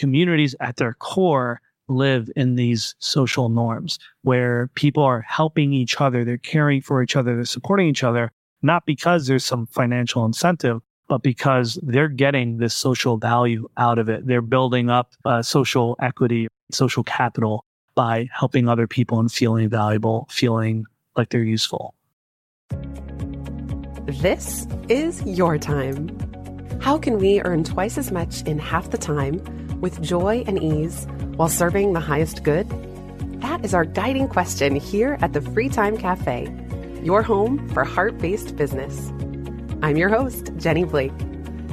communities at their core live in these social norms where people are helping each other, they're caring for each other, they're supporting each other, not because there's some financial incentive, but because they're getting this social value out of it. They're building up uh, social equity, social capital by helping other people and feeling valuable, feeling like they're useful. This is your time. How can we earn twice as much in half the time with joy and ease while serving the highest good? That is our guiding question here at the Free Time Cafe, your home for heart based business. I'm your host, Jenny Blake.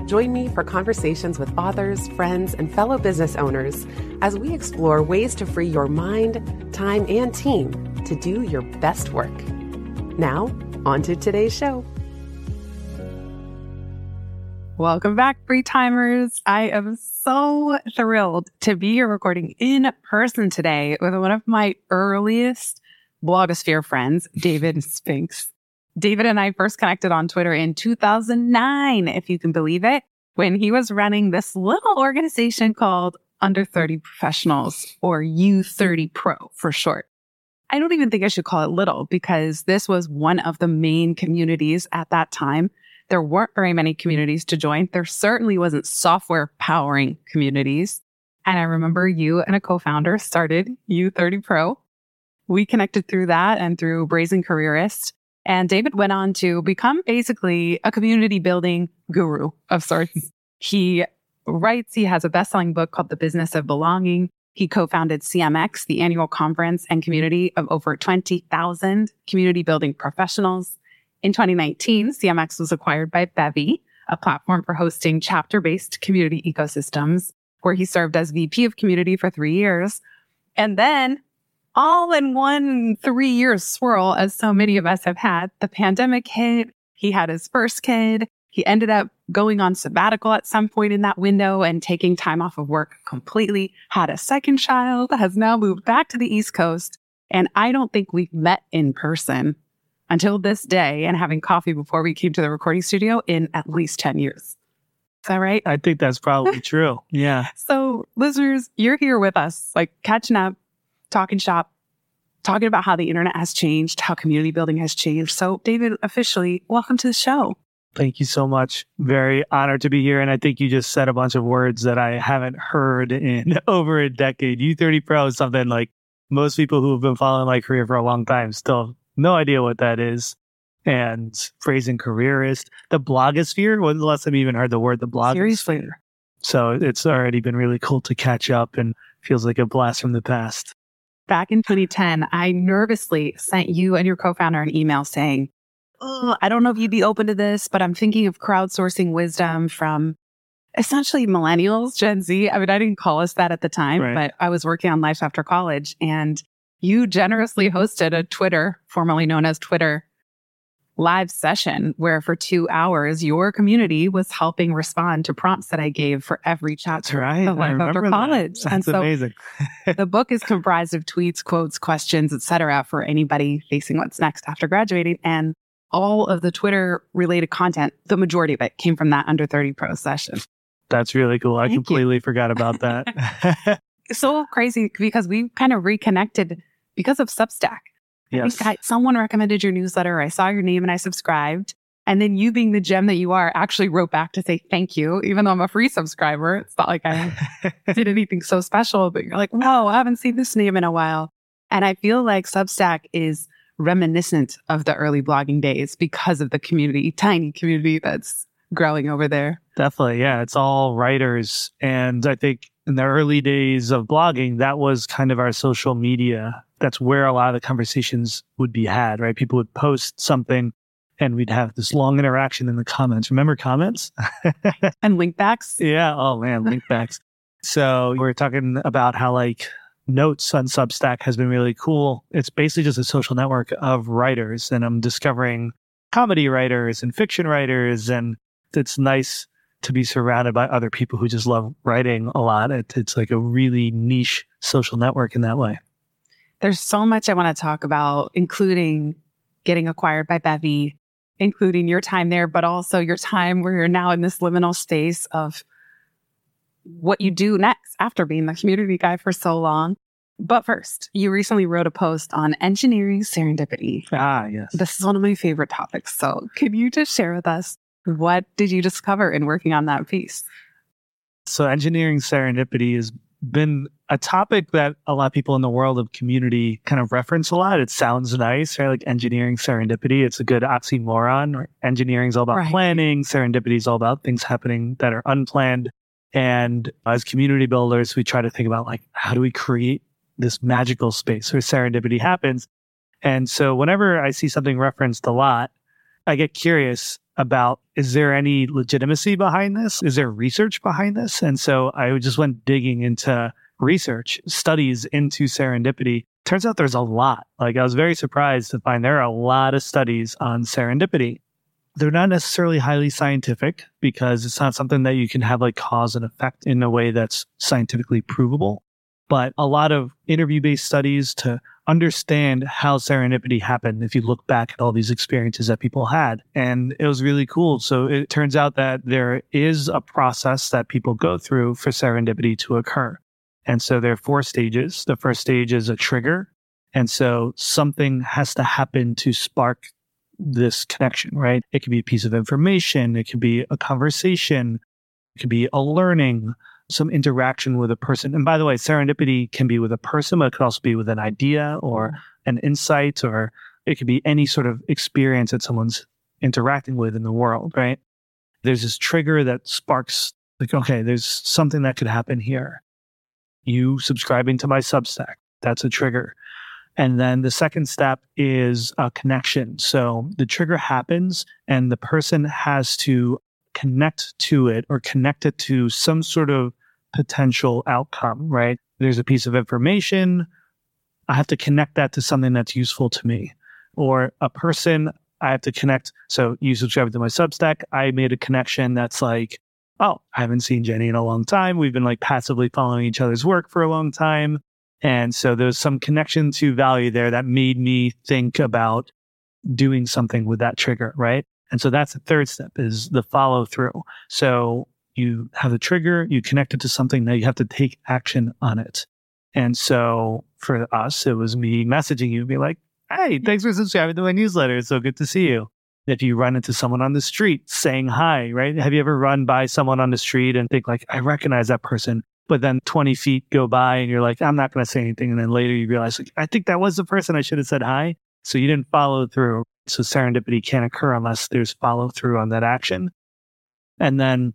Join me for conversations with authors, friends, and fellow business owners as we explore ways to free your mind, time, and team to do your best work. Now, on to today's show. Welcome back, free timers. I am so thrilled to be here recording in person today with one of my earliest blogosphere friends, David Spinks. David and I first connected on Twitter in 2009, if you can believe it, when he was running this little organization called Under 30 Professionals or U30 Pro for short. I don't even think I should call it little because this was one of the main communities at that time there weren't very many hmm. communities to join. There certainly wasn't software powering communities. And I remember you and a co-founder started U30 Pro. We connected through that and through Brazen Careerist. And David went on to become basically a community building guru of sorts. He writes, he has a best-selling book called The Business of Belonging. He co-founded CMX, the annual conference and community of over 20,000 community building professionals. In 2019, CMX was acquired by Bevy, a platform for hosting chapter based community ecosystems, where he served as VP of community for three years. And then, all in one three year swirl, as so many of us have had, the pandemic hit. He had his first kid. He ended up going on sabbatical at some point in that window and taking time off of work completely, had a second child, has now moved back to the East Coast. And I don't think we've met in person until this day and having coffee before we came to the recording studio in at least 10 years. Is that right? I think that's probably true. Yeah. So, listeners, you're here with us, like catching up, talking shop, talking about how the internet has changed, how community building has changed. So, David, officially, welcome to the show. Thank you so much. Very honored to be here. And I think you just said a bunch of words that I haven't heard in over a decade. U30 Pro is something like most people who have been following my career for a long time still no idea what that is. And Brazen Careerist, the blogosphere. When's the last time you even heard the word the blogosphere? Seriously. So it's already been really cool to catch up and feels like a blast from the past. Back in 2010, I nervously sent you and your co-founder an email saying, Oh, I don't know if you'd be open to this, but I'm thinking of crowdsourcing wisdom from essentially millennials, Gen Z. I mean, I didn't call us that at the time, right. but I was working on life after college and you generously hosted a Twitter, formerly known as Twitter, live session where for two hours your community was helping respond to prompts that I gave for every chapter right. of Life After College. That. That's and so amazing. the book is comprised of tweets, quotes, questions, etc., for anybody facing what's next after graduating. And all of the Twitter related content, the majority of it came from that under 30 pro session. That's really cool. I Thank completely you. forgot about that. so crazy because we kind of reconnected because of Substack. Yes. I, someone recommended your newsletter. I saw your name and I subscribed. And then you being the gem that you are actually wrote back to say thank you, even though I'm a free subscriber. It's not like I did anything so special, but you're like, wow, I haven't seen this name in a while. And I feel like Substack is reminiscent of the early blogging days because of the community, tiny community that's growing over there. Definitely. Yeah. It's all writers. And I think in the early days of blogging, that was kind of our social media. That's where a lot of the conversations would be had, right? People would post something and we'd have this long interaction in the comments. Remember comments? and link backs? Yeah. Oh man, link backs. so we we're talking about how like notes on Substack has been really cool. It's basically just a social network of writers and I'm discovering comedy writers and fiction writers and it's nice to be surrounded by other people who just love writing a lot. It, it's like a really niche social network in that way. There's so much I want to talk about, including getting acquired by Bevy, including your time there, but also your time where you're now in this liminal space of what you do next after being the community guy for so long. But first, you recently wrote a post on engineering serendipity. Ah, yes. This is one of my favorite topics. So, can you just share with us what did you discover in working on that piece? So, engineering serendipity has been a topic that a lot of people in the world of community kind of reference a lot. It sounds nice, right? Like engineering serendipity. It's a good oxymoron. Right? Engineering is all about Right. planning. Serendipity is all about things happening that are unplanned. And as community builders, we try to think about like, how do we create this magical space where serendipity happens? And so whenever I see something referenced a lot, I get curious about is there any legitimacy behind this? Is there research behind this? And so I just went digging into research, studies into serendipity. Turns out there's a lot. Like I was very surprised to find there are a lot of studies on serendipity. They're not necessarily highly scientific because it's not something that you can have like cause and effect in a way that's scientifically provable. But a lot of interview based studies to understand how serendipity happened if you look back at all these experiences that people had. And it was really cool. So it turns out that there is a process that people go through for serendipity to occur. And so there are four stages. The first stage is a trigger. And so something has to happen to spark this connection, right? It could be a piece of information. It could be a conversation. It could be a learning, some interaction with a person. And by the way, serendipity can be with a person, but it could also be with an idea or mm-hmm. an insight, or it could be any sort of experience that someone's interacting with in the world, right? There's this trigger that sparks, like, okay, there's something that could happen here. You subscribing to my Substack, that's a trigger. And then the second step is a connection. So the trigger happens and the person has to connect to it or connect it to some sort of potential outcome, right? There's a piece of information. I have to connect that to something that's useful to me or a person. I have to connect. So you subscribe to my Substack. I made a connection that's like, oh, I haven't seen Jenny in a long time. We've been like passively following each other's work for a long time. And so there's some connection to value there that made me think about doing something with that trigger, right? And so that's the third step is the follow through. So you have the trigger, you connect it to something, now you have to take action on it. And so for us, it was me messaging you, be like, Hey, thanks for subscribing to my newsletter. It's so good to see you. If you run into someone on the street saying hi, right? Have you ever run by someone on the street and think like, I recognize that person, but then 20 feet go by and you're like, I'm not going to say anything. And then later you realize, like, I think that was the person I should have said hi. So you didn't follow through. So serendipity can't occur unless there's follow through on that action. And then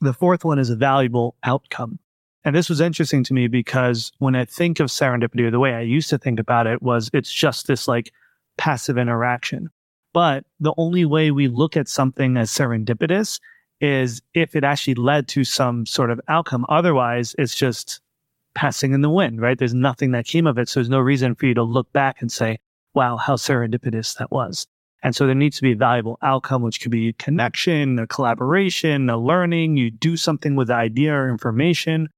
the fourth one is a valuable outcome. And this was interesting to me because when I think of serendipity the way I used to think about it was it's just this like passive interaction. But the only way we look at something as serendipitous is if it actually led to some sort of outcome. Otherwise, it's just passing in the wind, right? There's nothing that came of it. So there's no reason for you to look back and say, wow, how serendipitous that was. And so there needs to be a valuable outcome, which could be a connection, a collaboration, a learning. You do something with the idea or information.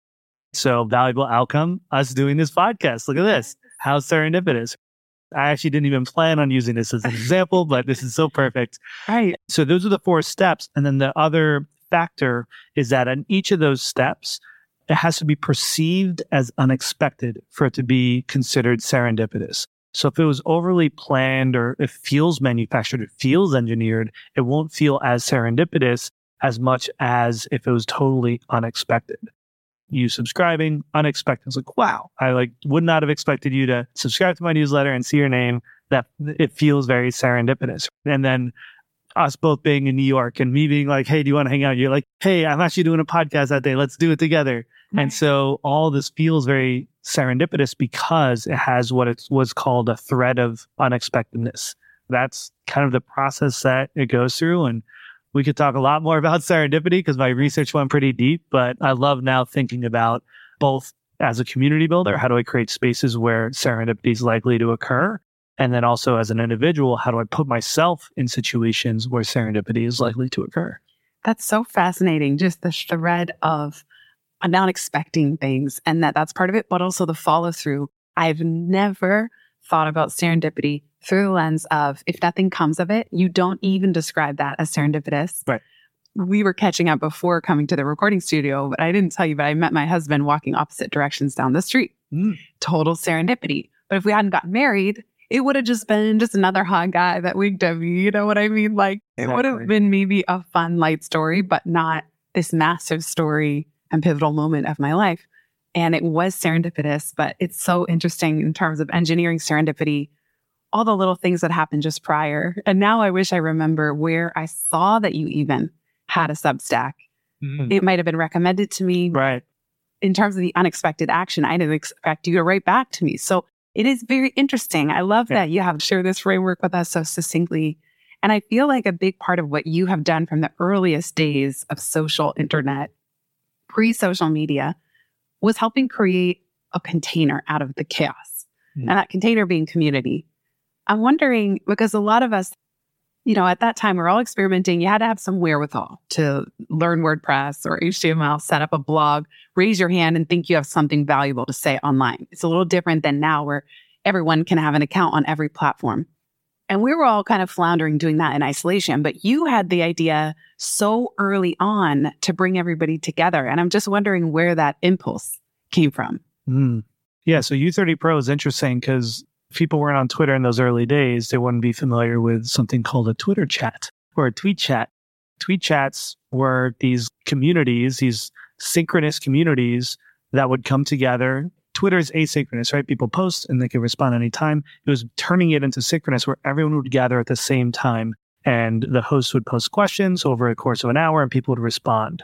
So valuable outcome, us doing this podcast. Look at this. How serendipitous. I actually didn't even plan on using this as an example, but this is so perfect. Right. So those are the four steps. And then the other factor is that in each of those steps, it has to be perceived as unexpected for it to be considered serendipitous. So if it was overly planned or it feels manufactured, it feels engineered, it won't feel as serendipitous as much as if it was totally unexpected. You subscribing, unexpected. It's like, wow, I like would not have expected you to subscribe to my newsletter and see your name. That it feels very serendipitous. And then us both being in New York and me being like, Hey, do you want to hang out? You're like, Hey, I'm actually doing a podcast that day. Let's do it together. And so all this feels very serendipitous because it has what it was called a thread of unexpectedness. That's kind of the process that it goes through. And we could talk a lot more about serendipity because my research went pretty deep, but I love now thinking about both as a community builder, how do I create spaces where serendipity is likely to occur? And then also as an individual, how do I put myself in situations where serendipity is likely to occur? That's so fascinating. Just the thread of not expecting things and that that's part of it, but also the follow through. I've never thought about serendipity through the lens of if nothing comes of it, you don't even describe that as serendipitous. Right. we were catching up before coming to the recording studio, but I didn't tell you, but I met my husband walking opposite directions down the street. Mm. Total serendipity. But if we hadn't gotten married, it would have just been just another hot guy that winked at me. You know what I mean? Like it would have been maybe a fun, light story, but not this massive story and pivotal moment of my life. And it was serendipitous, but it's so interesting in terms of engineering serendipity, all the little things that happened just prior. And now I wish I remember where I saw that you even had a Substack. Mm. It might have been recommended to me Right. in terms of the unexpected action. I didn't expect you to write back to me. So it is very interesting. I love Yeah. that you have shared this framework with us so succinctly. And I feel like a big part of what you have done from the earliest days of social internet, pre social media, was helping create a container out of the chaos. Mm. And that container being community. I'm wondering because a lot of us, you know, at that time we're all experimenting. You had to have some wherewithal to learn WordPress or HTML, set up a blog, raise your hand and think you have something valuable to say online. It's a little different than now where everyone can have an account on every platform. And we were all kind of floundering doing that in isolation, but you had the idea so early on to bring everybody together. And I'm just wondering where that impulse came from. Mm. Yeah. So U30 Pro is interesting because people weren't on Twitter in those early days. They wouldn't be familiar with something called a Twitter chat or a tweet chat. Tweet chats were these communities, these synchronous communities that would come together. Twitter is asynchronous, right? People post and they can respond anytime. It was turning it into synchronous where everyone would gather at the same time and the host would post questions over a course of an hour and people would respond.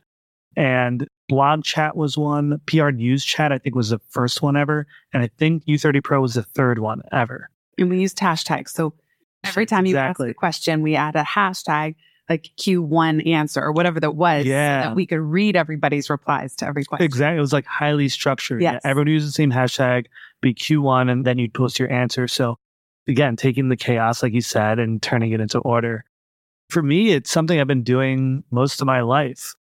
And blog chat was one. PR news chat, I think, was the first one ever. And I think U30 Pro was the third one ever. And we used hashtags. So every time you Exactly. ask a question, we add a hashtag like Q1 answer or whatever that was. so Yeah. that we could read everybody's replies to every question. Exactly. It was like highly structured. Yes. Everyone used the same hashtag, be Q1, and then you'd post your answer. So again, taking the chaos, like you said, and turning it into order. For me, it's something I've been doing most of my life.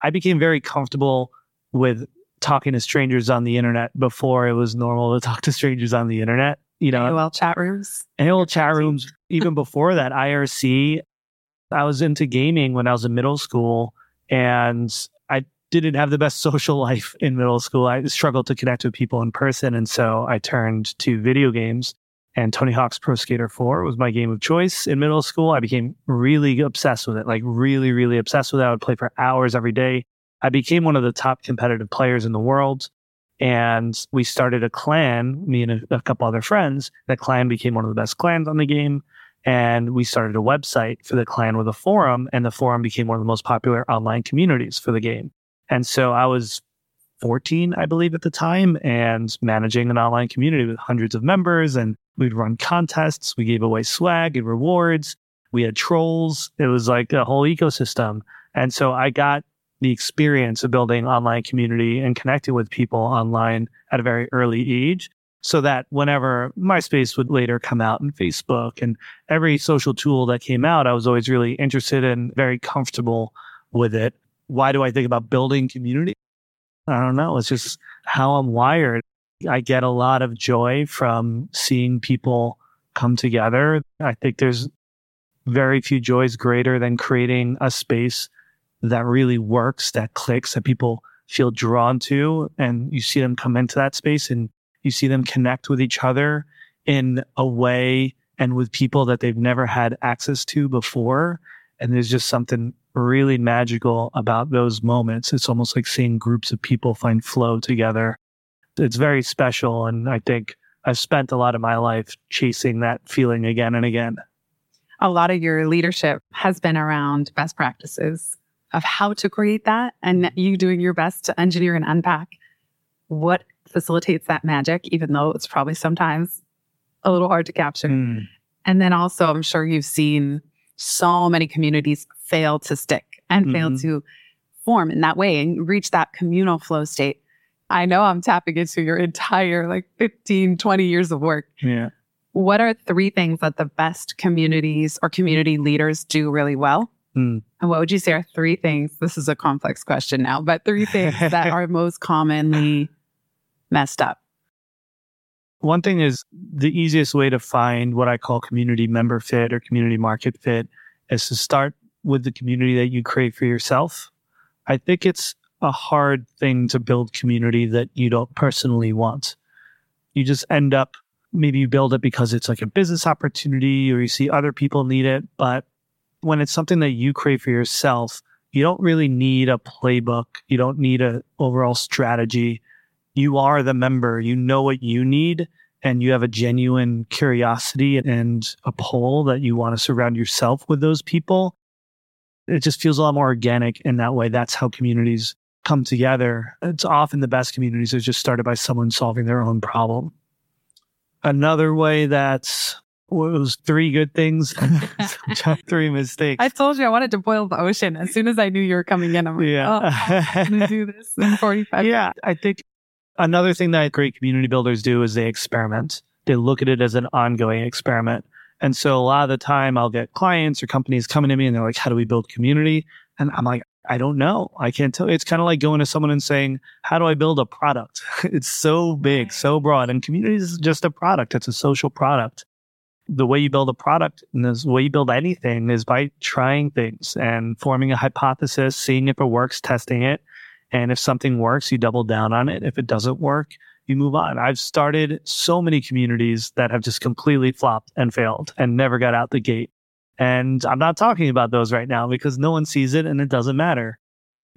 I became very comfortable with talking to strangers on the internet before it was normal to talk to strangers on the internet. You know, AOL chat rooms. AOL chat rooms, even before that, IRC. I was into gaming when I was in middle school, and I didn't have the best social life in middle school. I struggled to connect with people in person, and so I turned to video games. And Tony Hawk's Pro Skater 4 was my game of choice in middle school. I became really obsessed with it, like really, really obsessed with it. I would play for hours every day. I became one of the top competitive players in the world. And we started a clan, me and a, a couple other friends. That clan became one of the best clans on the game. And we started a website for the clan with a forum, and the forum became one of the most popular online communities for the game. And so I was 14, I believe, at the time, and managing an online community with hundreds of members. And we'd run contests, we gave away swag and rewards, we had trolls. It was like a whole ecosystem. And so I got the experience of building online community and connecting with people online at a very early age so that whenever MySpace would later come out and Facebook and every social tool that came out, I was always really interested and very comfortable with it. Why do I think about building community? I don't know. It's just how I'm wired. I get a lot of joy from seeing people come together. I think there's very few joys greater than creating a space that really works, that clicks, that people feel drawn to. And you see them come into that space and you see them connect with each other in a way and with people that they've never had access to before. And there's just something really magical about those moments. It's almost like seeing groups of people find flow together. It's very special. And I think I've spent a lot of my life chasing that feeling again and again. A lot of your leadership has been around best practices of how to create that and you doing your best to engineer and unpack what facilitates that magic, even though it's probably sometimes a little hard to capture. Mm. And then also, I'm sure you've seen so many communities fail to stick and fail Mhm. to form in that way and reach that communal flow state. I know I'm tapping into your entire like 15, 20 years of work. Yeah. What are three things that the best communities or community leaders do really well? Mm. And what would you say are three things? This is a complex question now, but three things that are most commonly messed up. One thing is the easiest way to find what I call community member fit or community market fit is to start with the community that you create for yourself. I think it's a hard thing to build community that you don't personally want. You just end up, maybe you build it because it's like a business opportunity or you see other people need it. But when it's something that you create for yourself, you don't really need a playbook. You don't need an overall strategy. You are the member. You know what you need and you have a genuine curiosity and a pull that you want to surround yourself with those people. It just feels a lot more organic in that way. That's how communities come together. It's often the best communities are just started by someone solving their own problem. Another way that's was three good things, three mistakes. I told you I wanted to boil the ocean as soon as I knew you were coming in. I'm like, yeah. oh, I'm going to do this in 45 Yeah. I think another thing that great community builders do is they experiment. They look at it as an ongoing experiment. And so a lot of the time I'll get clients or companies coming to me and they're like, how do we build community? And I'm like, I don't know. I can't tell. It's kind of like going to someone and saying, how do I build a product? it's so big, so broad. And community is just a product. It's a social product the way you build a product and the way you build anything is by trying things and forming a hypothesis, seeing if it works, testing it. And if something works, you double down on it. If it doesn't work, you move on. I've started so many communities that have just completely flopped and failed and never got out the gate. And I'm not talking about those right now because no one sees it and it doesn't matter.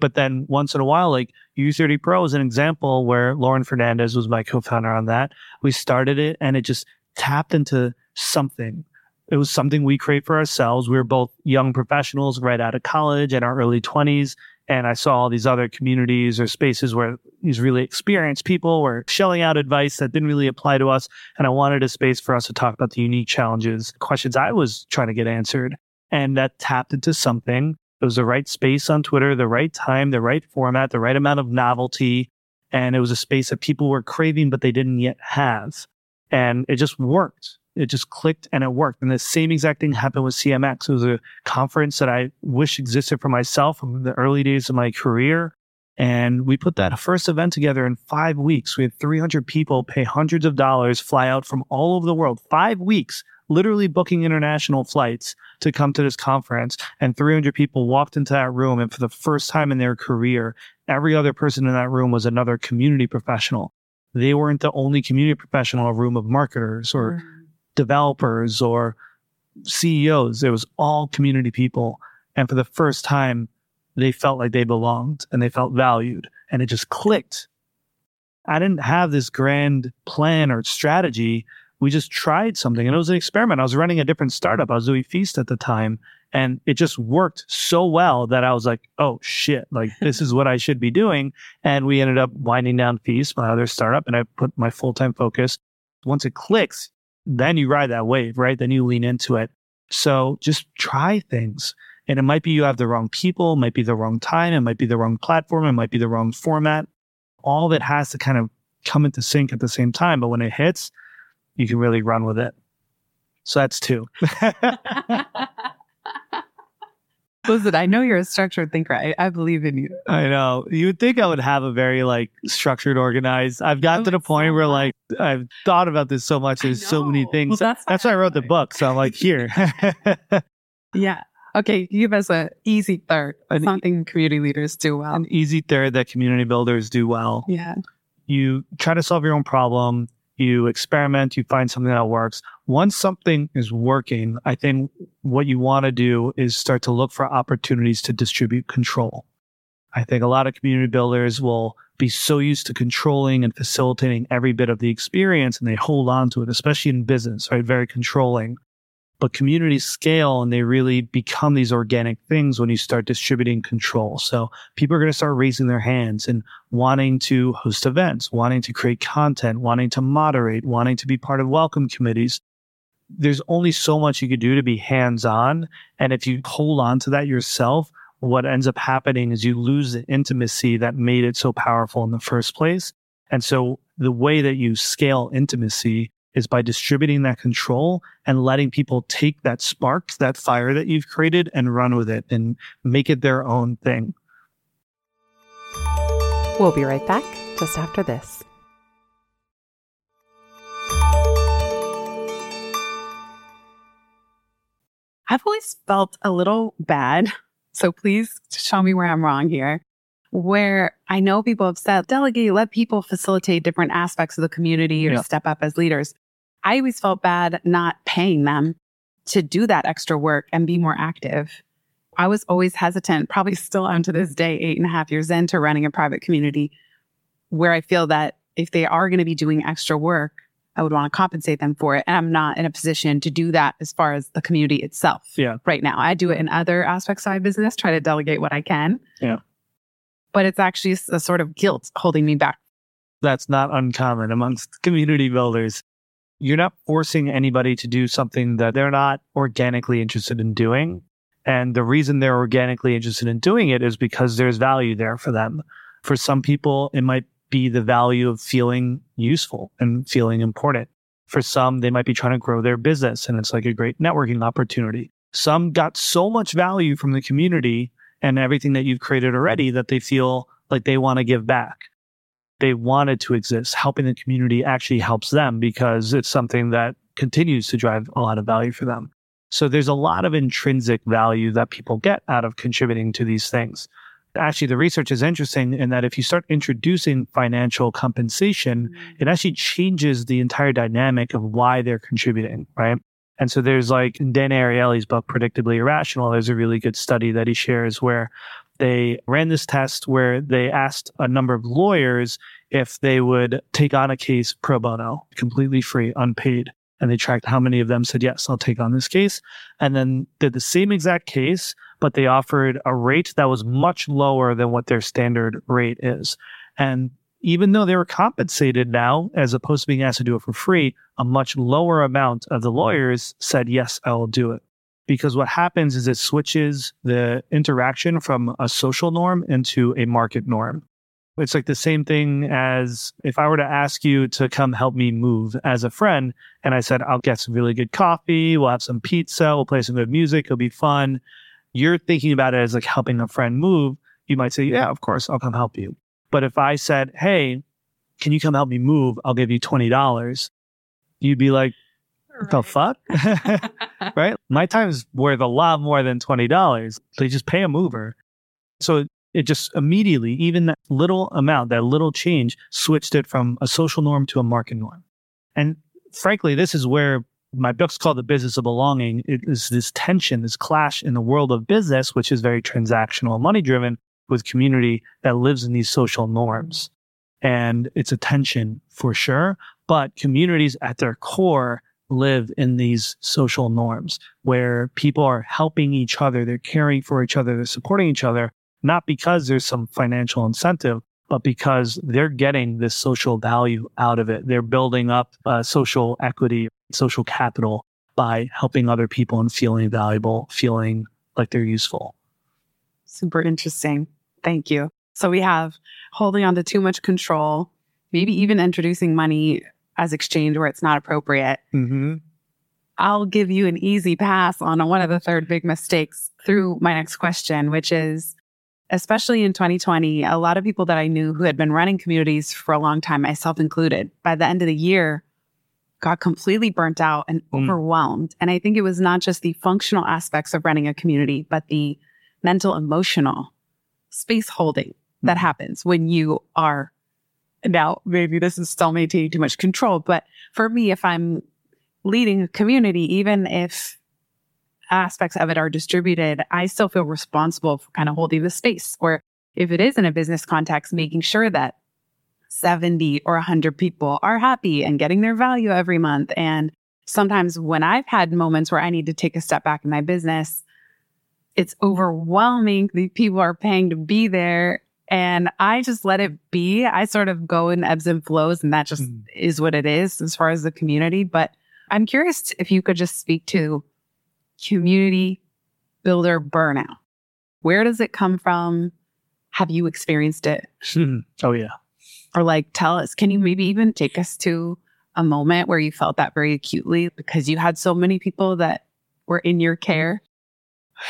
But then once in a while, like U30 Pro is an example where Lauren Fernandez was my co-founder on that. We started it and it just tapped into something. It was something we create for ourselves. We were both young professionals right out of college in our early 20s. And I saw all these other communities or spaces where these really experienced people were shelling out advice that didn't really apply to us. And I wanted a space for us to talk about the unique challenges, questions I was trying to get answered. And that tapped into something. It was the right space on Twitter, the right time, the right format, the right amount of novelty. And it was a space that people were craving, but they didn't yet have. And it just worked it just clicked and it worked. And the same exact thing happened with CMX. It was a conference that I wish existed for myself in the early days of my career. And we put that first event together in five weeks. We had 300 people pay hundreds of dollars, fly out from all over the world, five weeks, literally booking international flights to come to this conference. And 300 people walked into that room. And for the first time in their career, every other person in that room was another community professional. They weren't the only community professional, a room of marketers or mm developers or CEOs. It was all community people. And for the first time, they felt like they belonged and they felt valued and it just clicked. I didn't have this grand plan or strategy. We just tried something and it was an experiment. I was running a different startup. I was doing Feast at the time and it just worked so well that I was like, oh shit, like this is what I should be doing. And we ended up winding down Feast, my other startup, and I put my full time focus. Once it clicks, then you ride that wave, right? Then you lean into it. So just try things. And it might be you have the wrong people, might be the wrong time, it might be the wrong platform, it might be the wrong format. All of it has to kind of come into sync at the same time. But when it hits, you can really run with it. So that's two. Listen, I know you're a structured thinker. I, I, believe in you. I know. You would think I would have a very like structured, organized. I've gotten oh, to the point so where like I've thought about this so much. There's so many things. Well, that's that's why I wrote the book. So I'm like, here. yeah. Okay. Give us an easy third. An something community leaders do well. An easy third that community builders do well. Yeah. You try to solve your own problem you experiment, you find something that works. Once something is working, I think what you want to do is start to look for opportunities to distribute control. I think a lot of community builders will be so used to controlling and facilitating every bit of the experience and they hold on to it, especially in business, right? Very controlling but communities scale and they really become these organic things when you start distributing control. So people are going to start raising their hands and wanting to host events, wanting to create content, wanting to moderate, wanting to be part of welcome committees. There's only so much you could do to be hands on. And if you hold on to that yourself, what ends up happening is you lose the intimacy that made it so powerful in the first place. And so the way that you scale intimacy is by distributing that control and letting people take that spark, that fire that you've created and run with it and make it their own thing. We'll be right back just after this. I've always felt a little bad. So please show me where I'm wrong here. Where I know people have said, delegate, let people facilitate different aspects of the community or Yeah. step up as leaders. I always felt bad not paying them to do that extra work and be more active. I was always hesitant, probably still am to this day, eight and a half years into running a private community, where I feel that if they are going to be doing extra work, I would want to compensate them for it. And I'm not in a position to do that as far as the community itself Yeah. right now. I do it in other aspects of my business, try to delegate what I can. Yeah. But it's actually a sort of guilt holding me back. That's not uncommon amongst community builders. You're not forcing anybody to do something that they're not organically interested in doing. And the reason they're organically interested in doing it is because there's value there for them. For some people, it might be the value of feeling useful and feeling important. For some, they might be trying to grow their business and it's like a great networking opportunity. Some got so much value from the community and everything that you've created already that they feel like they want to give back. They wanted to exist. Helping the community actually helps them because it's something that continues to drive a lot of value for them. So there's a lot of intrinsic value that people get out of contributing to these things. Actually, the research is interesting in that if you start introducing financial compensation, mm. it actually changes the entire dynamic of why they're contributing, right? And so there's like in Dan Ariely's book, Predictably Irrational, there's a really good study that he shares where they ran this test where they asked a number of lawyers if they would take on a case pro bono, completely free, unpaid. And they tracked how many of them said, yes, I'll take on this case. And then did the same exact case, but they offered a rate that was much lower than what their standard rate is. And even though they were compensated now, as opposed to being asked to do it for free, a much lower amount of the lawyers said, yes, I will do it. Because what happens is it switches the interaction from a social norm into a market norm. It's like the same thing as if I were to ask you to come help me move as a friend, and I said, I'll get some really good coffee, we'll have some pizza, we'll play some good music, it'll be fun. You're thinking about it as like helping a friend move. You might say, Yeah, of course, I'll come help you. But if I said, Hey, can you come help me move? I'll give you $20. You'd be like, the fuck? right? My time's worth a lot more than $20. So you just pay a mover. So it just immediately, even that little amount, that little change switched it from a social norm to a market norm. And frankly, this is where my book's called The Business of Belonging. It is this tension, this clash in the world of business, which is very transactional, money driven with community that lives in these social norms. And it's a tension for sure, but communities at their core live in these social norms where people are helping each other, they're caring for each other, they're supporting each other, not because there's some financial incentive, but because they're getting this social value out of it. They're building up uh, social equity, social capital by helping other people and feeling valuable, feeling like they're useful. Super interesting. Thank you. So we have holding on to too much control, maybe even introducing money as exchange where it's not appropriate. Mm-hmm. I'll give you an easy pass on one of the third big mistakes through my next question, which is especially in 2020, a lot of people that I knew who had been running communities for a long time, myself included, by the end of the year, got completely burnt out and Mm. overwhelmed. And I think it was not just the functional aspects of running a community, but the mental, emotional space holding that happens when you are now maybe this is still maintaining too much control. But for me, if I'm leading a community, even if aspects of it are distributed, I still feel responsible for kind of holding the space. Or if it is in a business context, making sure that 70 or 100 people are happy and getting their value every month. And sometimes when I've had moments where I need to take a step back in my business, it's overwhelming. The people are paying to be there. And I just let it be. I sort of go in ebbs and flows, and that just Mhm. is what it is as far as the community. But I'm curious if you could just speak to community builder burnout. Where does it come from? Have you experienced it? oh, yeah. Or like tell us, can you maybe even take us to a moment where you felt that very acutely because you had so many people that were in your care?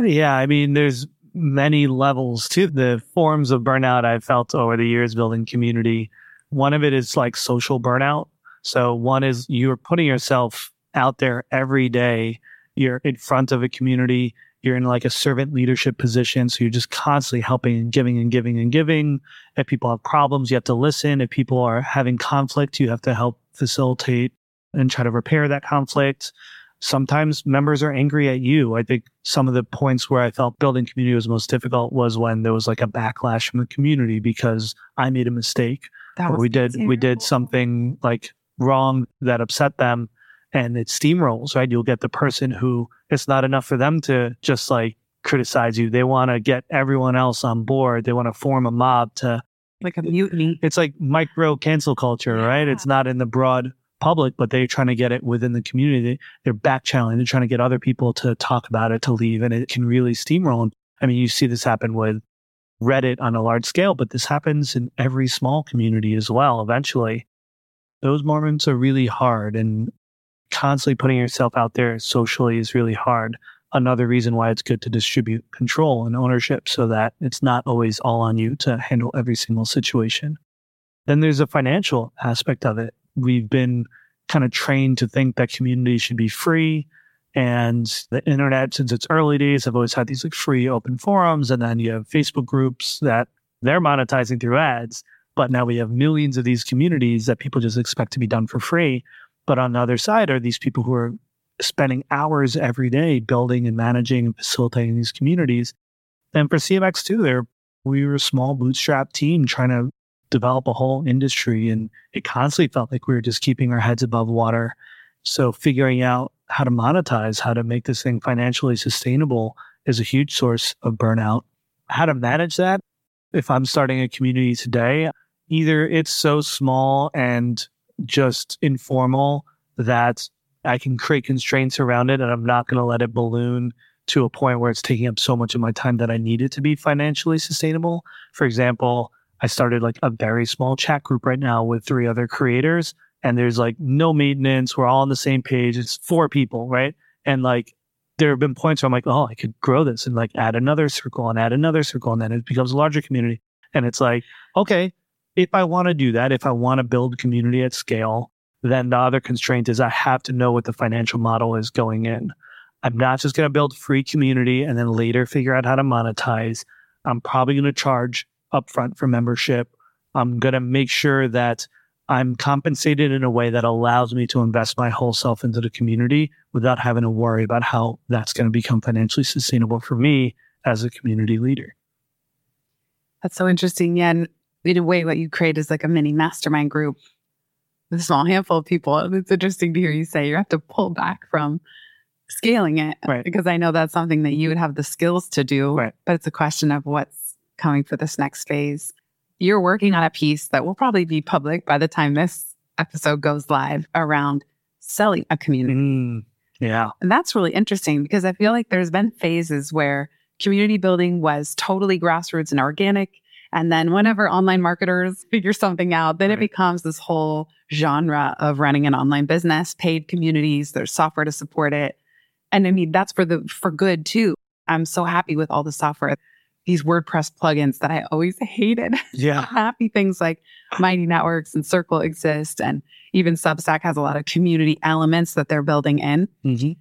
Yeah, I mean, there's many levels to the forms of burnout I've felt over the years building community. One of it is like social burnout. So one is you're putting yourself out there every day. you're in front of a community, you're in like a servant leadership position. So you're just constantly helping and giving and giving and giving. If people have problems, you have to listen. If people are having conflict, you have to help facilitate and try to repair that conflict. Sometimes members are angry at you. I think some of the points where I felt building community was most difficult was when there was like a backlash from the community because I made a mistake or we did terrible. we did something like wrong that upset them and it steamrolls, right? You'll get the person who it's not enough for them to just like criticize you. They want to get everyone else on board. They want to form a mob to like a mutiny. It's like micro cancel culture, yeah. right? It's not in the broad public, but they're trying to get it within the community. They're back channeling. They're trying to get other people to talk about it, to leave, and it can really steamroll. And, I mean, you see this happen with Reddit on a large scale, but this happens in every small community as well. Eventually, those moments are really hard, and constantly putting yourself out there socially is really hard. Another reason why it's good to distribute control and ownership so that it's not always all on you to handle every single situation. Then there's a financial aspect of it. We've been kind of trained to think that community should be free. And the internet, since its early days, have always had these like free open forums. And then you have Facebook groups that they're monetizing through ads. But now we have millions of these communities that people just expect to be done for free. But on the other side are these people who are spending hours every day building and managing and facilitating these communities. And for CMX2, there we were a small bootstrap team trying to develop a whole industry and it constantly felt like we were just keeping our heads above water. So figuring out how to monetize, how to make this thing financially sustainable is a huge source of burnout. How to manage that? If I'm starting a community today, either it's so small and just informal that I can create constraints around it and I'm not going to let it balloon to a point where it's taking up so much of my time that I need it to be financially sustainable. For example, I started like a very small chat group right now with three other creators and there's like no maintenance. We're all on the same page. It's four people, right? And like there have been points where I'm like, oh, I could grow this and like add another circle and add another circle and then it becomes a larger community. And it's like, okay, if I want to do that, if I want to build community at scale, then the other constraint is I have to know what the financial model is going in. I'm not just going to build free community and then later figure out how to monetize. I'm probably going to charge upfront for membership. I'm going to make sure that I'm compensated in a way that allows me to invest my whole self into the community without having to worry about how that's going to become financially sustainable for me as a community leader. That's so interesting. Yeah. And in a way, what you create is like a mini mastermind group with a small handful of people. And it's interesting to hear you say you have to pull back from scaling it. Right. Because I know that's something that you would have the skills to do. Right. But it's a question of what's coming for this next phase. You're working on a piece that will probably be public by the time this episode goes live around selling a community. Mm, yeah. And that's really interesting because I feel like there's been phases where community building was totally grassroots and organic. And then whenever online marketers figure something out, then right. it becomes this whole genre of running an online business, paid communities, there's software to support it. And I mean, that's for the, for good too. I'm so happy with all the software, these WordPress plugins that I always hated. Yeah. happy things like Mighty Networks and Circle exist. And even Substack has a lot of community elements that they're building in. Mm-hmm.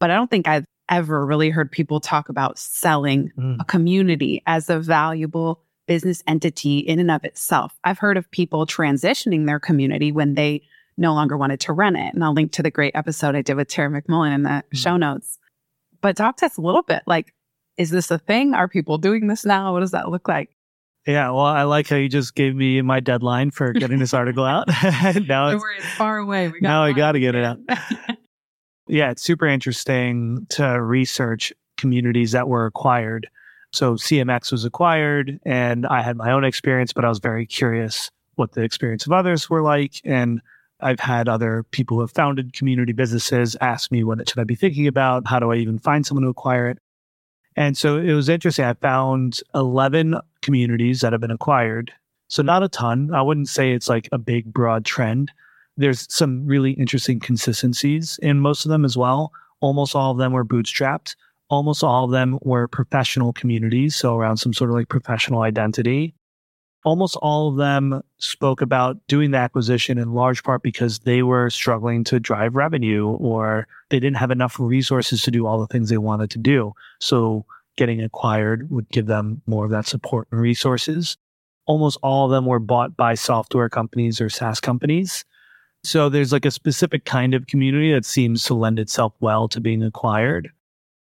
But I don't think I've ever really heard people talk about selling mm. a community as a valuable business entity in and of itself. I've heard of people transitioning their community when they no longer wanted to run it. And I'll link to the great episode I did with Tara McMullin in the mm-hmm. show notes. But talk to us a little bit like, is this a thing? Are people doing this now? What does that look like? Yeah, well, I like how you just gave me my deadline for getting this article out. now it's, it's, far away. We got now I got to get it out. yeah, it's super interesting to research communities that were acquired so CMX was acquired and I had my own experience, but I was very curious what the experience of others were like. And I've had other people who have founded community businesses ask me what should I be thinking about? How do I even find someone to acquire it? And so it was interesting. I found 11 communities that have been acquired. So not a ton. I wouldn't say it's like a big broad trend. There's some really interesting consistencies in most of them as well. Almost all of them were bootstrapped almost all of them were professional communities. So around some sort of like professional identity. Almost all of them spoke about doing the acquisition in large part because they were struggling to drive revenue or they didn't have enough resources to do all the things they wanted to do. So getting acquired would give them more of that support and resources. Almost all of them were bought by software companies or SaaS companies. So there's like a specific kind of community that seems to lend itself well to being acquired.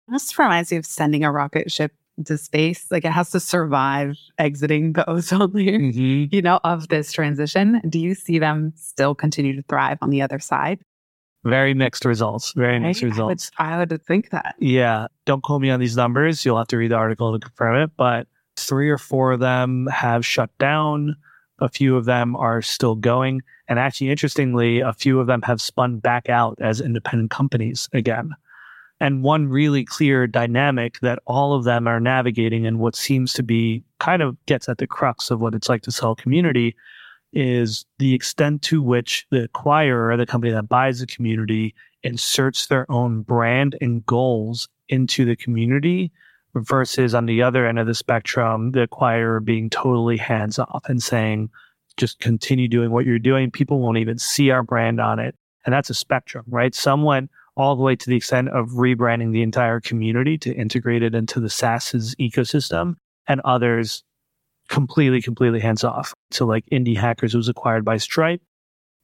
This reminds me of sending a rocket ship into space. Like it has to survive exiting the ozone layer, mm-hmm. you know, of this transition. Do you see them still continue to thrive on the other side? Very mixed results. Very mixed I, results. I would, I would think that. Yeah. Don't quote me on these numbers. You'll have to read the article to confirm it. But three or four of them have shut down. A few of them are still going. And actually, interestingly, a few of them have spun back out as independent companies again. And one really clear dynamic that all of them are navigating and what seems to be kind of gets at the crux of what it's like to sell community is the extent to which the acquirer, the company that buys the community, inserts their own brand and goals into the community versus on the other end of the spectrum, the acquirer being totally hands off and saying, just continue doing what you're doing. People won't even see our brand on it. And that's a spectrum, right? Some went all the way to the extent of rebranding the entire community to integrate it into the SaaS's ecosystem, and others completely, completely hands off. So, like Indie Hackers was acquired by Stripe,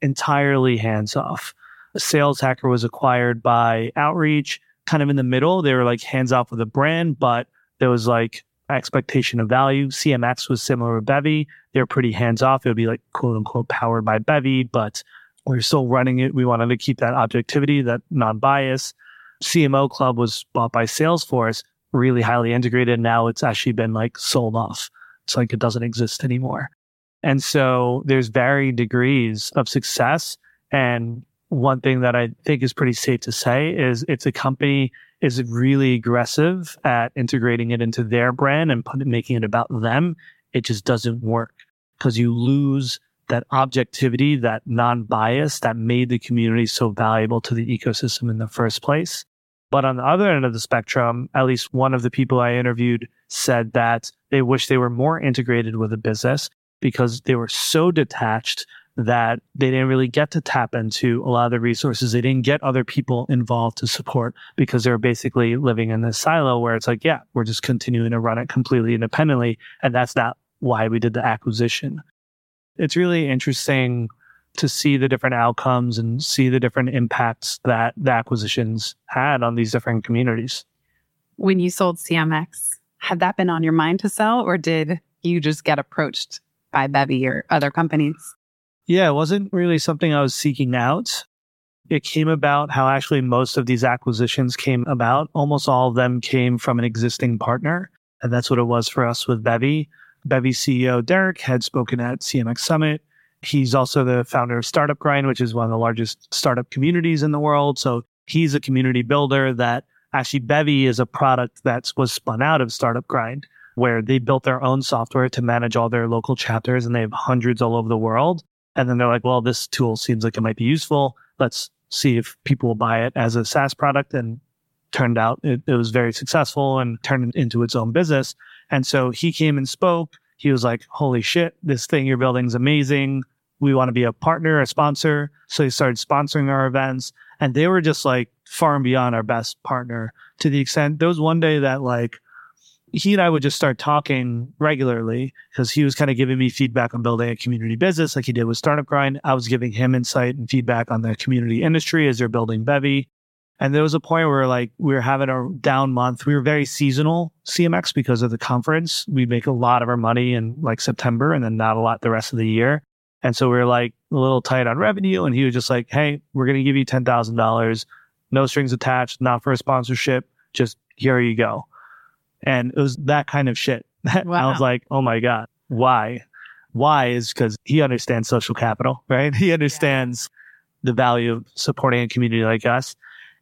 entirely hands off. Sales hacker was acquired by Outreach, kind of in the middle. They were like hands off with a brand, but there was like expectation of value. CMX was similar with Bevy. They were pretty hands off. It would be like quote unquote powered by Bevy, but we're still running it. We wanted to keep that objectivity, that non bias. CMO Club was bought by Salesforce, really highly integrated. Now it's actually been like sold off. It's like it doesn't exist anymore. And so there's varying degrees of success. And one thing that I think is pretty safe to say is if the company is really aggressive at integrating it into their brand and making it about them, it just doesn't work because you lose that objectivity, that non-bias that made the community so valuable to the ecosystem in the first place. But on the other end of the spectrum, at least one of the people I interviewed said that they wish they were more integrated with the business because they were so detached that they didn't really get to tap into a lot of the resources. They didn't get other people involved to support because they were basically living in this silo where it's like, yeah, we're just continuing to run it completely independently. And that's not why we did the acquisition it's really interesting to see the different outcomes and see the different impacts that the acquisitions had on these different communities. When you sold CMX, had that been on your mind to sell, or did you just get approached by Bevy or other companies? Yeah, it wasn't really something I was seeking out. It came about how actually most of these acquisitions came about. Almost all of them came from an existing partner. And that's what it was for us with Bevy. Bevy CEO Derek had spoken at CMX Summit. He's also the founder of Startup Grind, which is one of the largest startup communities in the world. So he's a community builder that actually Bevy is a product that was spun out of Startup Grind, where they built their own software to manage all their local chapters and they have hundreds all over the world. And then they're like, well, this tool seems like it might be useful. Let's see if people will buy it as a SaaS product. And turned out it, it was very successful and turned into its own business. And so he came and spoke. He was like, holy shit, this thing you're building is amazing. We want to be a partner, a sponsor. So he started sponsoring our events and they were just like far and beyond our best partner to the extent there was one day that like he and I would just start talking regularly because he was kind of giving me feedback on building a community business like he did with Startup Grind. I was giving him insight and feedback on the community industry as they're building Bevy. And there was a point where like we were having a down month. We were very seasonal CMX because of the conference. We make a lot of our money in like September and then not a lot the rest of the year. And so we were like a little tight on revenue. And he was just like, Hey, we're going to give you $10,000, no strings attached, not for a sponsorship. Just here you go. And it was that kind of shit. Wow. I was like, Oh my God, why? Why is because he understands social capital, right? He understands yeah. the value of supporting a community like us.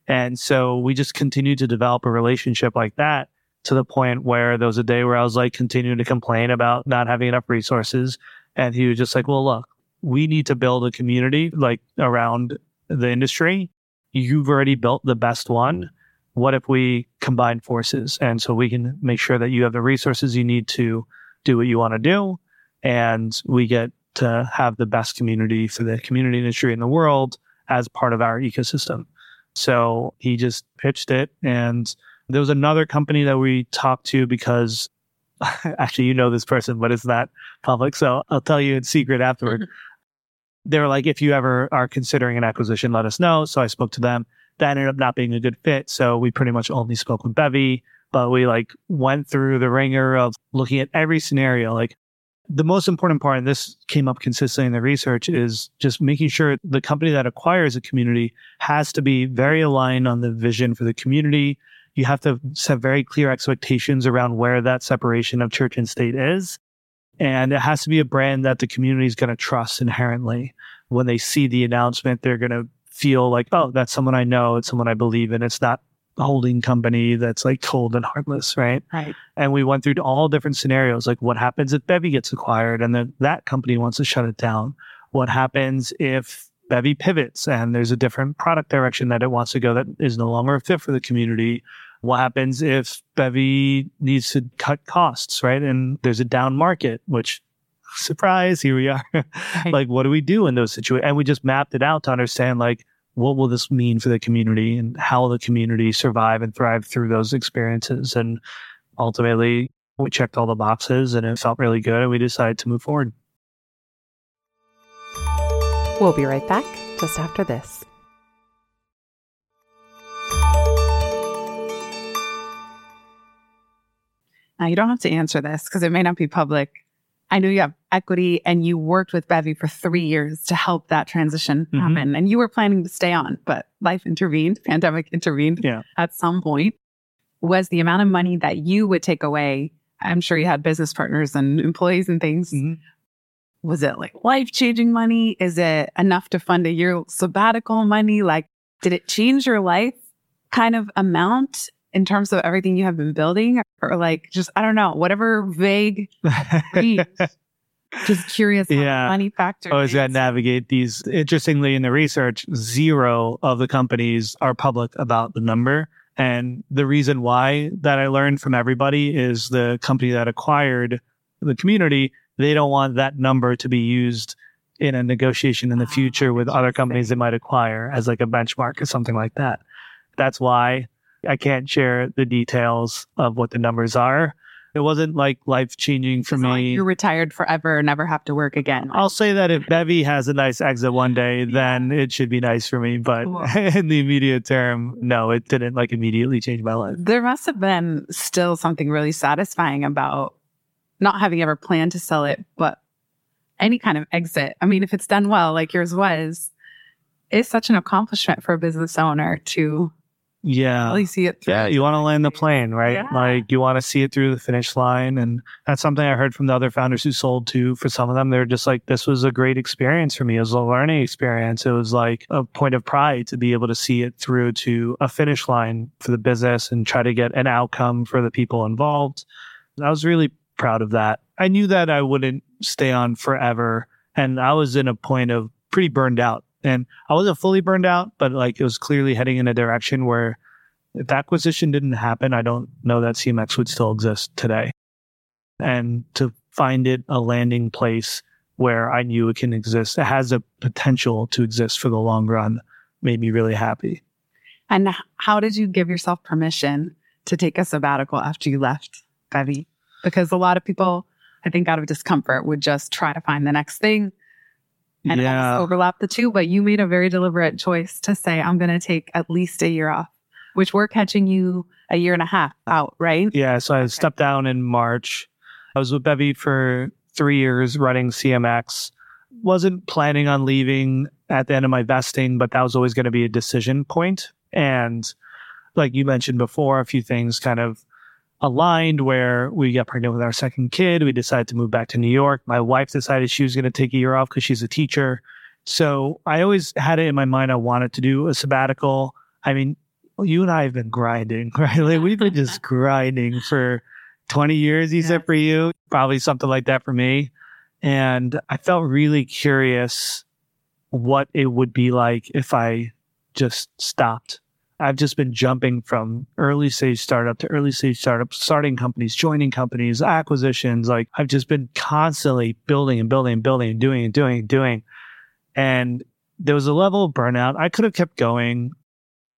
And so we just continued to develop a relationship like that to the point where there was a day where I was like continuing to complain about not having enough resources. And he was just like, well, look, we need to build a community like around the industry. You've already built the best one. What if we combine forces? And so we can make sure that you have the resources you need to do what you want to do and we get to have the best community for the community industry in the world as part of our ecosystem. So he just pitched it. And there was another company that we talked to because actually, you know this person, but it's not public. So I'll tell you in secret afterward. they were like, if you ever are considering an acquisition, let us know. So I spoke to them. That ended up not being a good fit. So we pretty much only spoke with Bevy, but we like went through the ringer of looking at every scenario. Like the most important part, and this came up consistently in the research, is just making sure the company that acquires a community has to be very aligned on the vision for the community. You have to set very clear expectations around where that separation of church and state is. And it has to be a brand that the community is going to trust inherently. When they see the announcement, they're going to feel like, oh, that's someone I know. It's someone I believe in. It's not holding company that's like cold and heartless, right? Right. And we went through all different scenarios, like what happens if Bevy gets acquired and then that company wants to shut it down? What happens if Bevy pivots and there's a different product direction that it wants to go that is no longer a fit for the community? What happens if Bevy needs to cut costs, right? And there's a down market, which surprise, here we are. Like, what do we do in those situations? And we just mapped it out to understand, like, what will this mean for the community and how will the community survive and thrive through those experiences? And ultimately, we checked all the boxes and it felt really good. And we decided to move forward. We'll be right back just after this. Now, you don't have to answer this because it may not be public. I know you have equity and you worked with Bevy for three years to help that transition Mhm. happen. And you were planning to stay on, but life intervened, pandemic intervened Yeah. at some point. Was the amount of money that you would take away? I'm sure you had business partners and employees and things. Mhm. Was it like life changing money? Is it enough to fund a year sabbatical money? Like, did it change your life kind of amount in terms of everything you have been building? Or like, just, I don't know, whatever vague. just curious Yeah. money factor. Always got to navigate these. Interestingly, in the research, zero of the companies are public about the number. And the reason why that I learned from everybody is the company that acquired the community, they don't want that number to be used in a negotiation in the Ah, future with other companies they might acquire as like a benchmark or something like that. That's why I can't share the details of what the numbers are. It wasn't like life changing for It's not like me. you're retired forever, never have to work again. I'll say that if Bevy has a nice exit one day, then it should be nice for me. But Cool. in the immediate term, no, it didn't like immediately change my life. There must have been still something really satisfying about not having ever planned to sell it, but any kind of exit. I mean, if it's done well, like yours was, it's such an accomplishment for a business owner to Yeah. really see it through. Yeah, you want to land the plane, right? Yeah. Like you want to see it through the finish line. And that's something I heard from the other founders who sold to. For some of them, they're just like, this was a great experience for me. It was a learning experience. It was like a point of pride to be able to see it through to a finish line for the business and try to get an outcome for the people involved. I was really proud of that. I knew that I wouldn't stay on forever. And I was in a point of pretty burned out. And I wasn't fully burned out, but like it was clearly heading in a direction where if acquisition didn't happen, I don't know that CMX would still exist today. And to find it a landing place where I knew it can exist, it has a potential to exist for the long run, made me really happy. And how did you give yourself permission to take a sabbatical after you left Bevy? Because a lot of people, I think, out of discomfort would just try to find the next thing and yeah. almost overlap the two. But you made a very deliberate choice to say, I'm going to take at least a year off, which we're catching you a year and a half out, right? Yeah. So I stepped down in March. I was with Bevy for three years running CMX. Wasn't planning on leaving at the end of my vesting, but that was always going to be a decision point. And like you mentioned before, a few things kind of aligned where we got pregnant with our second kid. We decided to move back to New York. My wife decided she was going to take a year off because she's a teacher. So I always had it in my mind I wanted to do a sabbatical. I mean, you and I have been grinding, right? Like we've been just grinding for 20 years, he said for you, probably something like that for me. And I felt really curious what it would be like if I just stopped I've just been jumping from early stage startup to early stage startup, starting companies, joining companies, acquisitions. Like I've just been constantly building and building and building and doing and doing and doing. And there was a level of burnout. I could have kept going.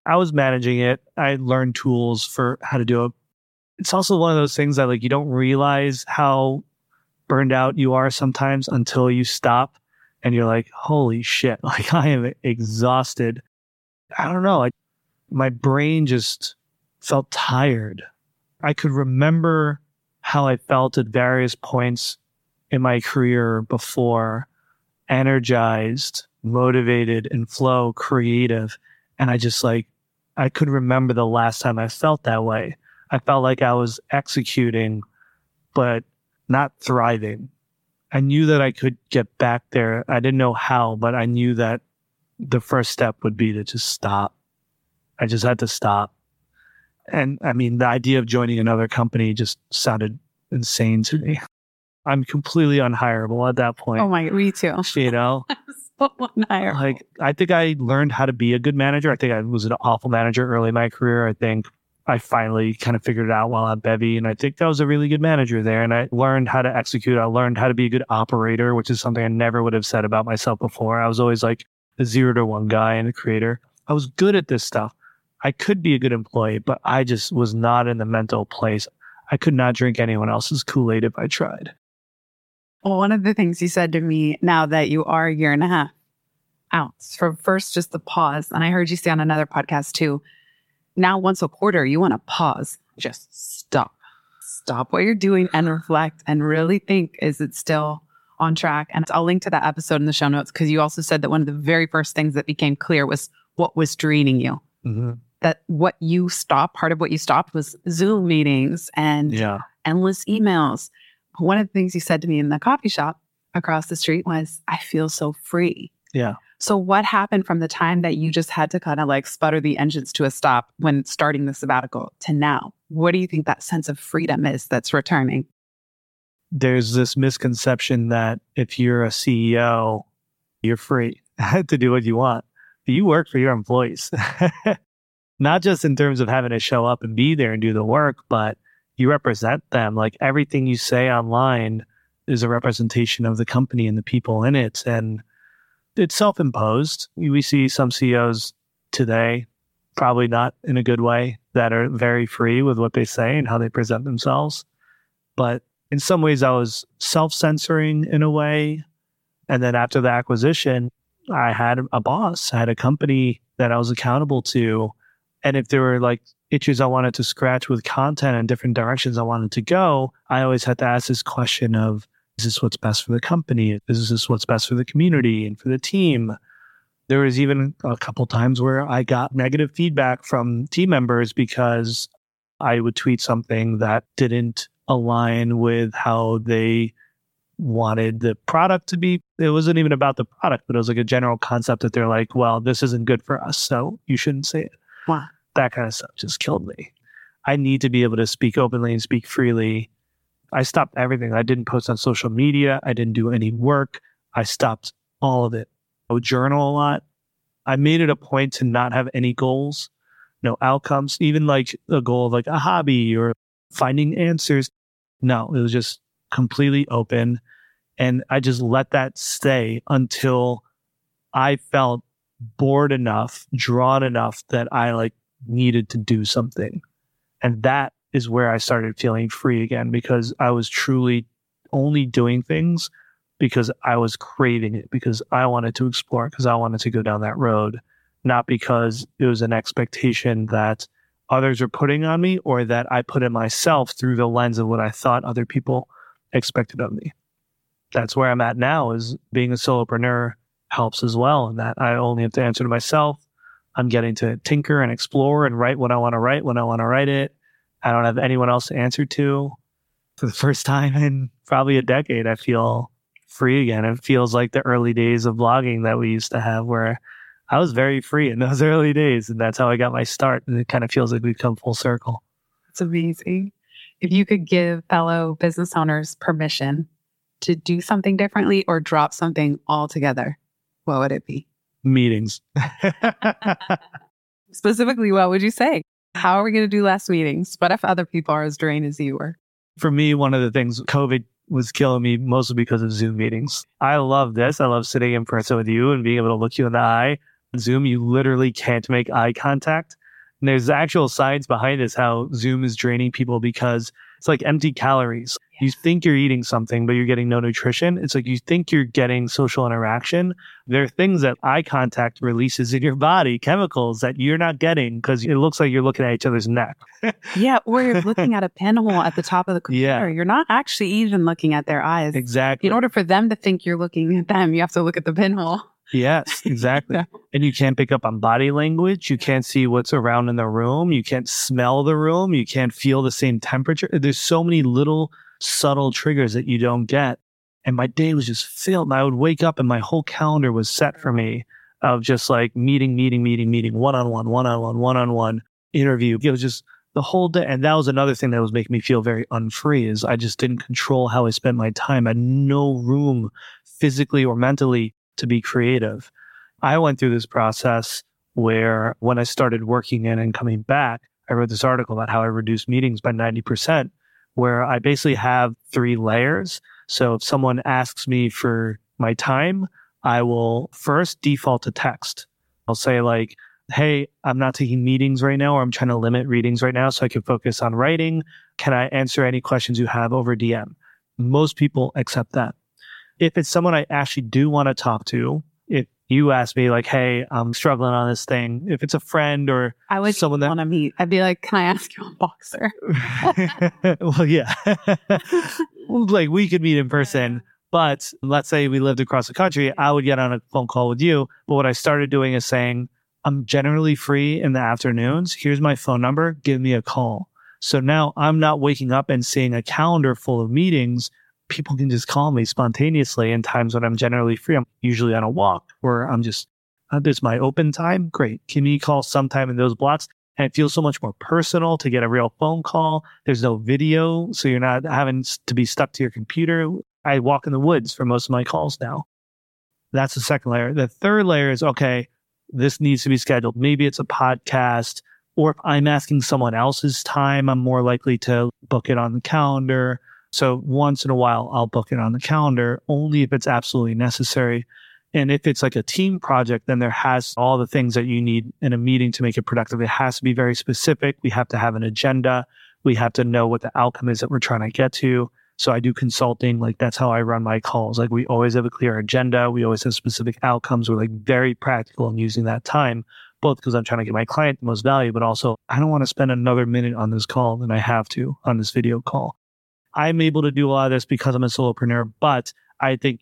I was managing it. I learned tools for how to do it. It's also one of those things that like you don't realize how burned out you are sometimes until you stop and you're like, holy shit, like I am exhausted. I don't know. Like my brain just felt tired. I could remember how I felt at various points in my career before, energized, motivated, and flow, creative. And I just like, I could remember the last time I felt that way. I felt like I was executing, but not thriving. I knew that I could get back there. I didn't know how, but I knew that the first step would be to just stop. I just had to stop. And I mean, the idea of joining another company just sounded insane to me. I'm completely unhireable at that point. Oh my, me too. You know, so unhireable. like I think I learned how to be a good manager. I think I was an awful manager early in my career. I think I finally kind of figured it out while at Bevy. And I think that was a really good manager there. And I learned how to execute. I learned how to be a good operator, which is something I never would have said about myself before. I was always like a zero to one guy and a creator. I was good at this stuff. I could be a good employee, but I just was not in the mental place. I could not drink anyone else's Kool Aid if I tried. Well, one of the things you said to me now that you are a year and a half out from first just the pause, and I heard you say on another podcast too. Now, once a quarter, you want to pause, just stop, stop what you're doing and reflect and really think is it still on track? And I'll link to that episode in the show notes because you also said that one of the very first things that became clear was what was draining you. Mm-hmm. That what you stopped, part of what you stopped was Zoom meetings and Yeah. endless emails. One of the things you said to me in the coffee shop across the street was, I feel so free. Yeah. So, what happened from the time that you just had to kind of like sputter the engines to a stop when starting the sabbatical to now? What do you think that sense of freedom is that's returning? There's this misconception that if you're a CEO, you're free to do what you want. You work for your employees, not just in terms of having to show up and be there and do the work, but you represent them. Like everything you say online is a representation of the company and the people in it. And it's self imposed. We see some CEOs today, probably not in a good way, that are very free with what they say and how they present themselves. But in some ways, I was self censoring in a way. And then after the acquisition, I had a boss, I had a company that I was accountable to. And if there were like issues I wanted to scratch with content and different directions I wanted to go, I always had to ask this question of, is this what's best for the company? Is this what's best for the community and for the team? There was even a couple times where I got negative feedback from team members because I would tweet something that didn't align with how they wanted the product to be. It wasn't even about the product, but it was like a general concept that they're like, well, this isn't good for us, so you shouldn't say it. Wow. That kind of stuff just killed me. I need to be able to speak openly and speak freely. I stopped everything. I didn't post on social media. I didn't do any work. I stopped all of it. I would journal a lot. I made it a point to not have any goals, no outcomes, even like a goal of like a hobby or finding answers. No, it was just completely open. And I just let that stay until I felt bored enough, drawn enough that I like needed to do something. And that is where I started feeling free again because I was truly only doing things because I was craving it, because I wanted to explore, because I wanted to go down that road, not because it was an expectation that others are putting on me or that I put in myself through the lens of what I thought other people expected of me. That's where I'm at now is being a solopreneur helps as well. And that I only have to answer to myself. I'm getting to tinker and explore and write what I want to write when I want to write it. I don't have anyone else to answer to. For the first time in probably a decade, I feel free again. It feels like the early days of blogging that we used to have where I was very free in those early days. And that's how I got my start. And it kind of feels like we've come full circle. It's amazing. If you could give fellow business owners permission to do something differently or drop something altogether, what would it be? Meetings. specifically, what would you say? How are we going to do less meetings? What if other people are as drained as you were? For me, one of the things COVID was killing me mostly because of Zoom meetings. I love this. I love sitting in person with you and being able to look you in the eye. Zoom, you literally can't make eye contact. And there's actual science behind this how Zoom is draining people because it's like empty calories. You think you're eating something, but you're getting no nutrition. It's like you think you're getting social interaction. There are things that eye contact releases in your body, chemicals that you're not getting because it looks like you're looking at each other's neck. yeah, or you're looking at a pinhole at the top of the computer. Yeah. You're not actually even looking at their eyes. Exactly. In order for them to think you're looking at them, you have to look at the pinhole. Yes, exactly. Yeah. And you can't pick up on body language. You can't see what's around in the room. You can't smell the room. You can't feel the same temperature. There's so many little subtle triggers that you don't get. And my day was just filled. And I would wake up and my whole calendar was set for me of just like meeting, meeting, meeting, meeting, one on one, one on one, one on one interview. It was just the whole day. And that was another thing that was making me feel very unfree is I just didn't control how I spent my time. I had no room physically or mentally to be creative. I went through this process where when I started working in and coming back, I wrote this article about how I reduced meetings by 90%, where I basically have three layers. So if someone asks me for my time, I will first default to text. I'll say like, Hey, I'm not taking meetings right now, or I'm trying to limit readings right now so I can focus on writing. Can I answer any questions you have over DM? Most people accept that if it's someone I actually do want to talk to, if you ask me like, "Hey, I'm struggling on this thing," if it's a friend or I would someone that I want to meet. I'd be like, "Can I ask you a boxer?" well, yeah, like we could meet in person. But let's say we lived across the country, I would get on a phone call with you. But what I started doing is saying, I'm generally free in the afternoons. Here's my phone number. Give me a call. So now I'm not waking up and seeing a calendar full of meetings people can just call me spontaneously in times when I'm generally free. I'm usually on a walk where I'm just, uh, there's my open time. Great. Can you call sometime in those blocks? And it feels so much more personal to get a real phone call. There's no video. So you're not having to be stuck to your computer. I walk in the woods for most of my calls now. That's the second layer. The third layer is okay, this needs to be scheduled. Maybe it's a podcast, or if I'm asking someone else's time, I'm more likely to book it on the calendar so once in a while, I'll book it on the calendar only if it's absolutely necessary. And if it's like a team project, then there has all the things that you need in a meeting to make it productive. It has to be very specific. We have to have an agenda. We have to know what the outcome is that we're trying to get to. So I do consulting. Like that's how I run my calls. Like we always have a clear agenda. We always have specific outcomes. We're like very practical in using that time, both because I'm trying to get my client the most value, but also I don't want to spend another minute on this call than I have to on this video call. I'm able to do a lot of this because I'm a solopreneur, but I think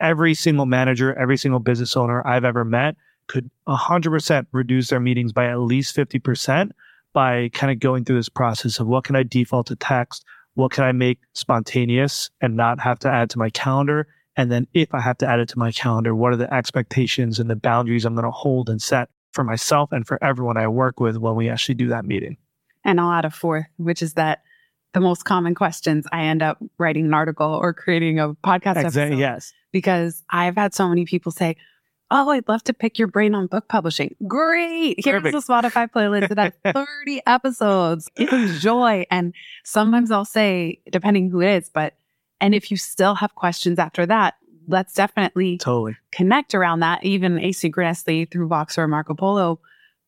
every single manager, every single business owner I've ever met could 100% reduce their meetings by at least 50% by kind of going through this process of what can I default to text? What can I make spontaneous and not have to add to my calendar? And then if I have to add it to my calendar, what are the expectations and the boundaries I'm going to hold and set for myself and for everyone I work with when we actually do that meeting? And I'll add a fourth, which is that the most common questions, I end up writing an article or creating a podcast Exactly. episode Yes. because I've had so many people say, Oh, I'd love to pick your brain on book publishing. Great. Here's Perfect. the Spotify playlist that has 30 episodes. Enjoy. And sometimes I'll say, depending who it is, but, and if you still have questions after that, let's definitely Totally. connect around that, even asynchronously through Vox or Marco Polo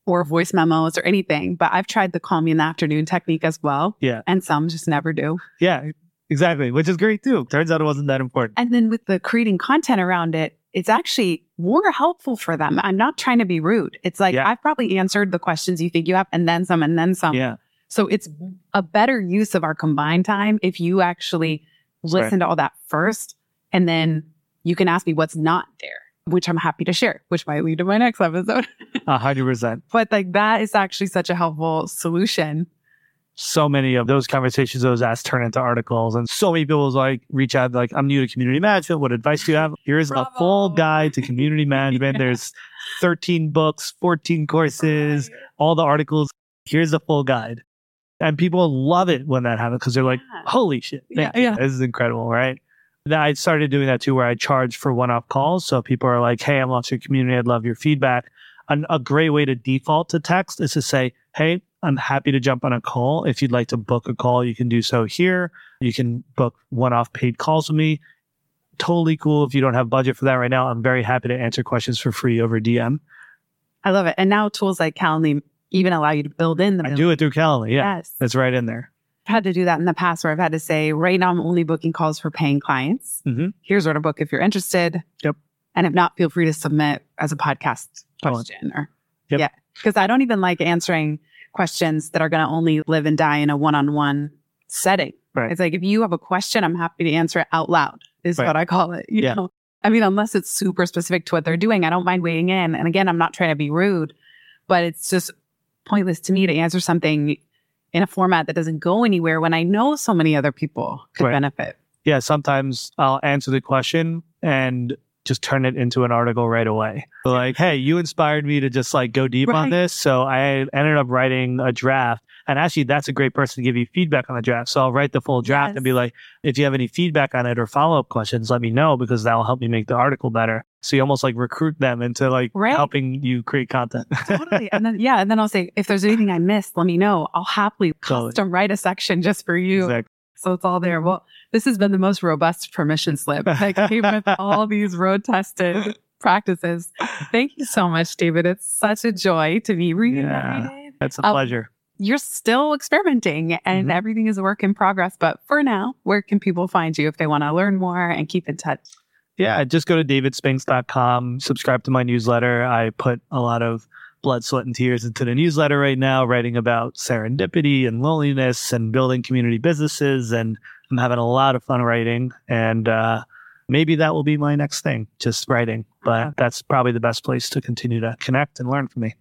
or voice memos or anything. But I've tried the call me in the afternoon technique as well. Yeah. And some just never do. Yeah. Exactly. Which is great too. Turns out it wasn't that important. And then with the creating content around it, it's actually more helpful for them. I'm not trying to be rude. It's like Yeah. I've probably answered the questions you think you have and then some and then some. Yeah. So it's a better use of our combined time if you actually That's right. listen to all that first and then you can ask me what's not there, which I'm happy to share, which might lead to my next episode. A hundred percent. but like that is actually such a helpful solution. So many of those conversations, those asks turn into articles, and so many people like reach out like, "I'm new to community management. What advice do you have?" Here's Bravo. a full guide to community management. Yeah. There's 13 books, 14 courses, all the articles. Here's the full guide, and people love it when that happens because they're like. "Holy shit! Yeah, you. yeah. This is incredible!" Right? Then I started doing that too, where I charge for one-off calls. So people are like, "Hey, I'm launching a community. I'd love your feedback." an, a great way to default to text is to say, Hey, I'm happy to jump on a call. If you'd like to book a call, you can do so here. You can book one off paid calls with me. Totally cool. If you don't have budget for that right now, I'm very happy to answer questions for free over DM. I love it. And now tools like Calendly even allow you to build in the I do it through Calendly. Yeah. Yes. It's right in there. Had to do that in the past where I've had to say, right now I'm only booking calls for paying clients. Mhm. Here's where to book if you're interested. Yep. And if not, feel free to submit as a podcast on. question or Yep. yeah. Because I don't even like answering questions that are going to only live and die in a one-on-one setting. Right. It's like if you have a question, I'm happy to answer it out loud. Is Right. what I call it. You Yeah. know, I mean, unless it's super specific to what they're doing, I don't mind weighing in. And again, I'm not trying to be rude, but it's just pointless to me to answer something in a format that doesn't go anywhere when I know so many other people could Right. benefit. Yeah. Sometimes I'll answer the question and just turn it into an article right away. Like, hey, you inspired me to just like go deep on this. So I ended up writing a draft. And actually, that's a great person to give you feedback on the draft. So I'll write the full draft and be like, if you have any feedback on it or follow up questions, let me know because that will help me make the article better. So you almost like recruit them into like Right. helping you create content. Totally. and then, yeah. And then I'll say, if there's anything I missed, let me know. I'll happily Totally. custom write a section just for you. Exactly. So it's all there. Well, this has been the most robust permission slip. Like came with all these road tested practices. Thank you so much, David. It's such a joy to be reunited. Yeah, That's a Oh, pleasure. You're still experimenting and Mhm. everything is a work in progress. But for now, where can people find you if they want to learn more and keep in touch? Yeah, just go to davidspinks.com, subscribe to my newsletter. I put a lot of blood, sweat, and tears into the newsletter right now, writing about serendipity and loneliness and building community businesses. And I'm having a lot of fun writing. And uh, maybe that will be my next thing, just writing. But that's probably the best place to continue to connect and learn from me.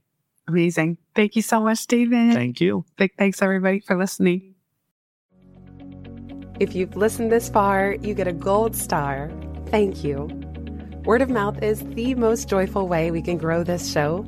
Amazing. Thank you so much, David. Thank you. Big thanks, everybody, for listening. If you've listened this far, you get a gold star. Thank you. Word of mouth is the most joyful way we can grow this show,